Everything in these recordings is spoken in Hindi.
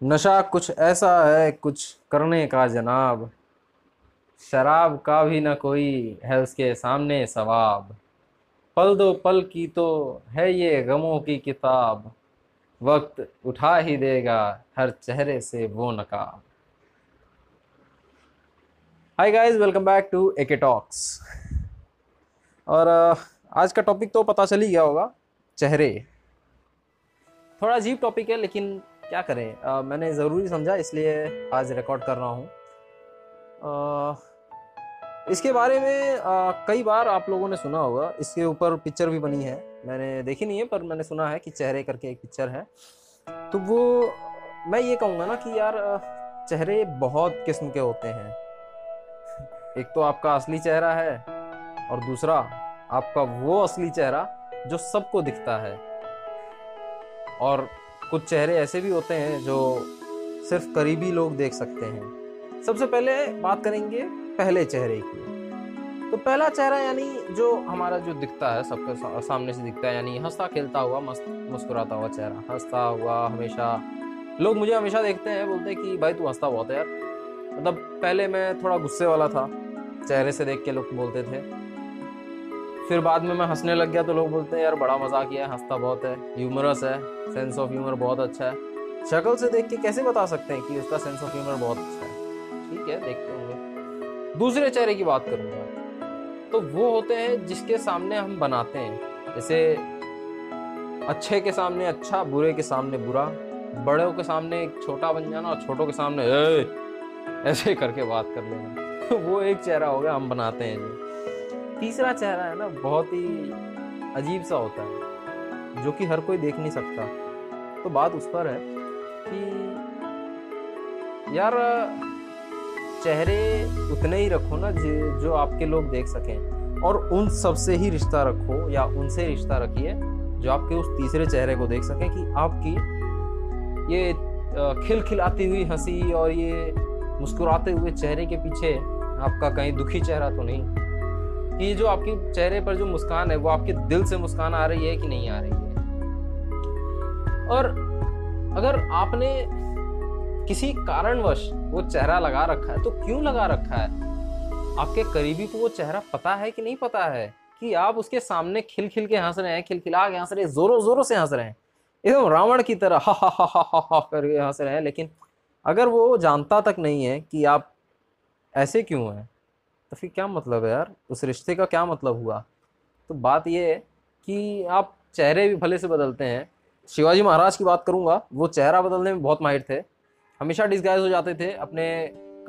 नशा कुछ ऐसा है, कुछ करने का जनाब। शराब का भी न कोई है उसके सामने सवाब। पल दो पल की तो है ये गमों की किताब। वक्त उठा ही देगा हर चेहरे से वो नकाब। Hi guys welcome back to AK talks और आज का टॉपिक तो पता चल ही गया होगा, चेहरे। थोड़ा अजीब टॉपिक है, लेकिन क्या करें? अ, मैंने ज़रूरी समझा इसलिए आज रिकॉर्ड कर रहा हूँ। इसके बारे में अ, कई बार आप लोगों ने सुना होगा इसके ऊपर पिक्चर भी बनी है। मैंने देखी नहीं है पर मैंने सुना है कि चेहरे करके एक पिक्चर है। तो वो मैं ये कहूँगा ना कि यार चेहरे बहुत किस्म के होते हैं। एक तो आपका असली चेहरा है और दूसरा आपका वो असली चेहरा जो सबको दिखता है। और कुछ चेहरे ऐसे भी होते हैं जो सिर्फ़ करीबी लोग देख सकते हैं। सबसे पहले बात करेंगे पहले चेहरे की। तो पहला चेहरा यानी जो हमारा जो दिखता है, सबके सामने से दिखता है, यानी हंसता, खेलता हुआ, मस्त, मुस्कुराता हुआ चेहरा। हंसता हुआ हमेशा, लोग मुझे हमेशा देखते हैं, बोलते हैं कि भाई तू हंसता बहुत है यार। मतलब पहले मैं थोड़ा गुस्से वाला था, चेहरे से देख के लोग बोलते थे। फिर बाद में मैं हंसने लग गया तो लोग बोलते हैं, यार, बड़ा मज़ा किया है, हंसता बहुत है ह्यूमरस है सेंस ऑफ़ ह्यूमर बहुत अच्छा है। शक्ल से देख के कैसे बता सकते हैं कि उसका सेंस ऑफ़ ह्यूमर बहुत अच्छा है? ठीक है, देखते होंगे दूसरे चेहरे की बात करूँगा तो वो होते हैं जिसके सामने हम बनाते हैं। जैसे अच्छे के सामने अच्छा बुरे के सामने बुरा, बड़ों के सामने एक छोटा बन जाना और छोटों के सामने! ऐसे करके बात कर लेना। तो वो एक चेहरा हो गया, हम बनाते हैं। जो तीसरा चेहरा है ना, बहुत ही अजीब सा होता है, जो कि हर कोई देख नहीं सकता। तो बात उस पर है कि यार, चेहरे उतने ही रखो ना जे- आपके लोग देख सकें, और उन सबसे ही रिश्ता रखो, या उनसे रिश्ता रखिए, जो आपके उस तीसरे चेहरे को देख सकें कि आपकी ये खिलखिलाती हुई हँसी और ये मुस्कुराते हुए चेहरे के पीछे आपका कहीं दुखी चेहरा तो नहीं। कि जो आपके चेहरे पर जो मुस्कान है, वो आपके दिल से मुस्कान आ रही है कि नहीं आ रही है? और अगर आपने किसी कारणवश वो चेहरा लगा रखा है तो क्यों लगा रखा है? आपके करीबी को वो चेहरा पता है कि नहीं पता है? कि आप उसके सामने खिल खिल के हंस रहे हैं, खिलखिला के हंस रहे हैं जोरों जोरों से हंस रहे हैं। एकदम रावण की तरह हा हा हा हा हा हा करके हंस रहे हैं, लेकिन अगर वो जानता तक नहीं है कि आप ऐसे क्यों हैं तो फिर क्या मतलब है यार? उस रिश्ते का क्या मतलब हुआ? तो बात ये है कि आप चेहरे भी भले से बदलते हैं। शिवाजी महाराज की बात करूँगा, वो चेहरा बदलने में बहुत माहिर थे। हमेशा डिस्गाइज हो जाते थे अपने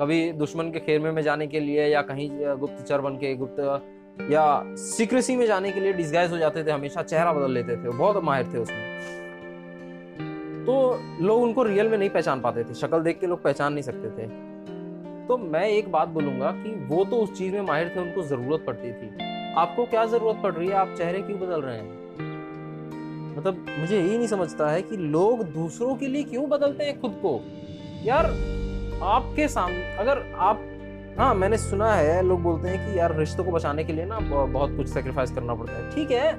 कभी दुश्मन के खेमे में जाने के लिए या कहीं गुप्तचर बन के, गुप्त या सीक्रेसी में जाने के लिए डिस्गाइज हो जाते थे, हमेशा चेहरा बदल लेते थे। बहुत माहिर थे उसमें। तो लोग उनको रियल में नहीं पहचान पाते थे, शक्ल देख के लोग पहचान नहीं सकते थे। तो मैं एक बात बोलूँगा कि वो तो उस चीज़ में माहिर थे, उनको ज़रूरत पड़ती थी। आपको क्या ज़रूरत पड़ रही है? आप चेहरे क्यों बदल रहे हैं? मतलब मुझे यही नहीं समझता है कि लोग दूसरों के लिए क्यों बदलते हैं खुद को। यार, आपके सामने अगर आप हाँ मैंने सुना है, लोग बोलते हैं कि यार रिश्तों को बचाने के लिए ना बहुत कुछ सेक्रीफाइस करना पड़ता है। ठीक है,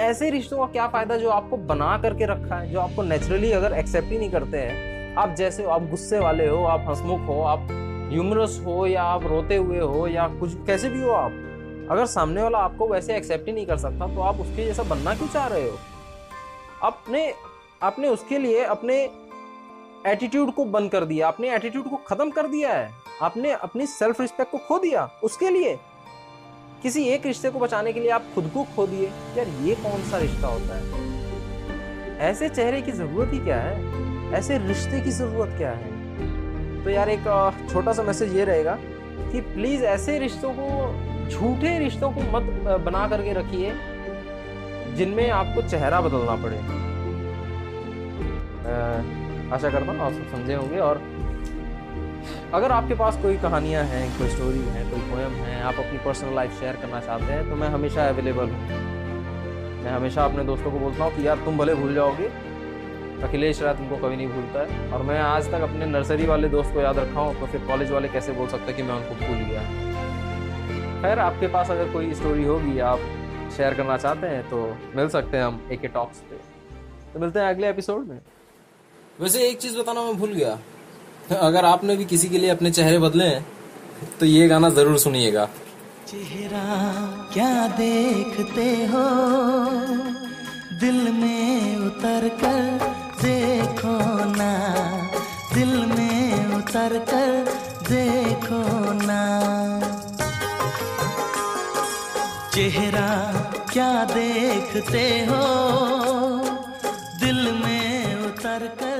ऐसे रिश्तों का क्या फ़ायदा जो आपको बना करके रखा है, जो आपको नेचुरली अगर एक्सेप्ट ही नहीं करते हैं? आप जैसे हो, आप गुस्से वाले हो, आप हंसमुख हो, आप ह्यूमरस हो या आप रोते हुए हो या कुछ कैसे भी हो आप, अगर सामने वाला आपको वैसे एक्सेप्ट ही नहीं कर सकता तो आप उसके जैसा बनना क्यों चाह रहे हो? आपने आपने उसके लिए अपने एटीट्यूड को बंद कर दिया अपने एटीट्यूड को खत्म कर दिया है, आपने अपनी सेल्फ रिस्पेक्ट को खो दिया, उसके लिए। किसी एक रिश्ते को बचाने के लिए आप खुद को खो दिए, यार ये कौन सा रिश्ता होता है? ऐसे चेहरे की ज़रूरत ही क्या है? ऐसे रिश्ते की ज़रूरत क्या है? तो यार एक छोटा सा मैसेज ये रहेगा कि प्लीज़ ऐसे रिश्तों को, झूठे रिश्तों को मत बना करके रखिए, जिनमें आपको चेहरा बदलना पड़े। आशा करता हूँ आप सब समझे होंगे और अगर आपके पास कोई कहानियाँ हैं, कोई स्टोरी है, कोई पोएम है, आप अपनी पर्सनल लाइफ शेयर करना चाहते हैं तो मैं हमेशा अवेलेबल हूँ। मैं हमेशा अपने दोस्तों को बोलता हूँ कि यार तुम भले भूल जाओगे अखिलेश राय तुमको कभी नहीं भूलता है। और मैं आज तक अपने नर्सरी वाले दोस्त को याद रखा हूँ तो फिर कॉलेज वाले कैसे बोल सकते कि मैं उनको भूल गया खैर आपके पास अगर कोई स्टोरी होगी आप शेयर करना चाहते हैं तो मिल सकते हैं हम ए के टॉक्स पे। तो मिलते हैं अगले एपिसोड में। वैसे एक चीज़ बताना मैं भूल गया। अगर आपने भी किसी के लिए अपने चेहरे बदले हैं तो ये गाना ज़रूर सुनिएगा। चेहरा क्या देखते हो? दिल में उतर कर उतर कर देखो ना। चेहरा क्या देखते हो? दिल में उतर कर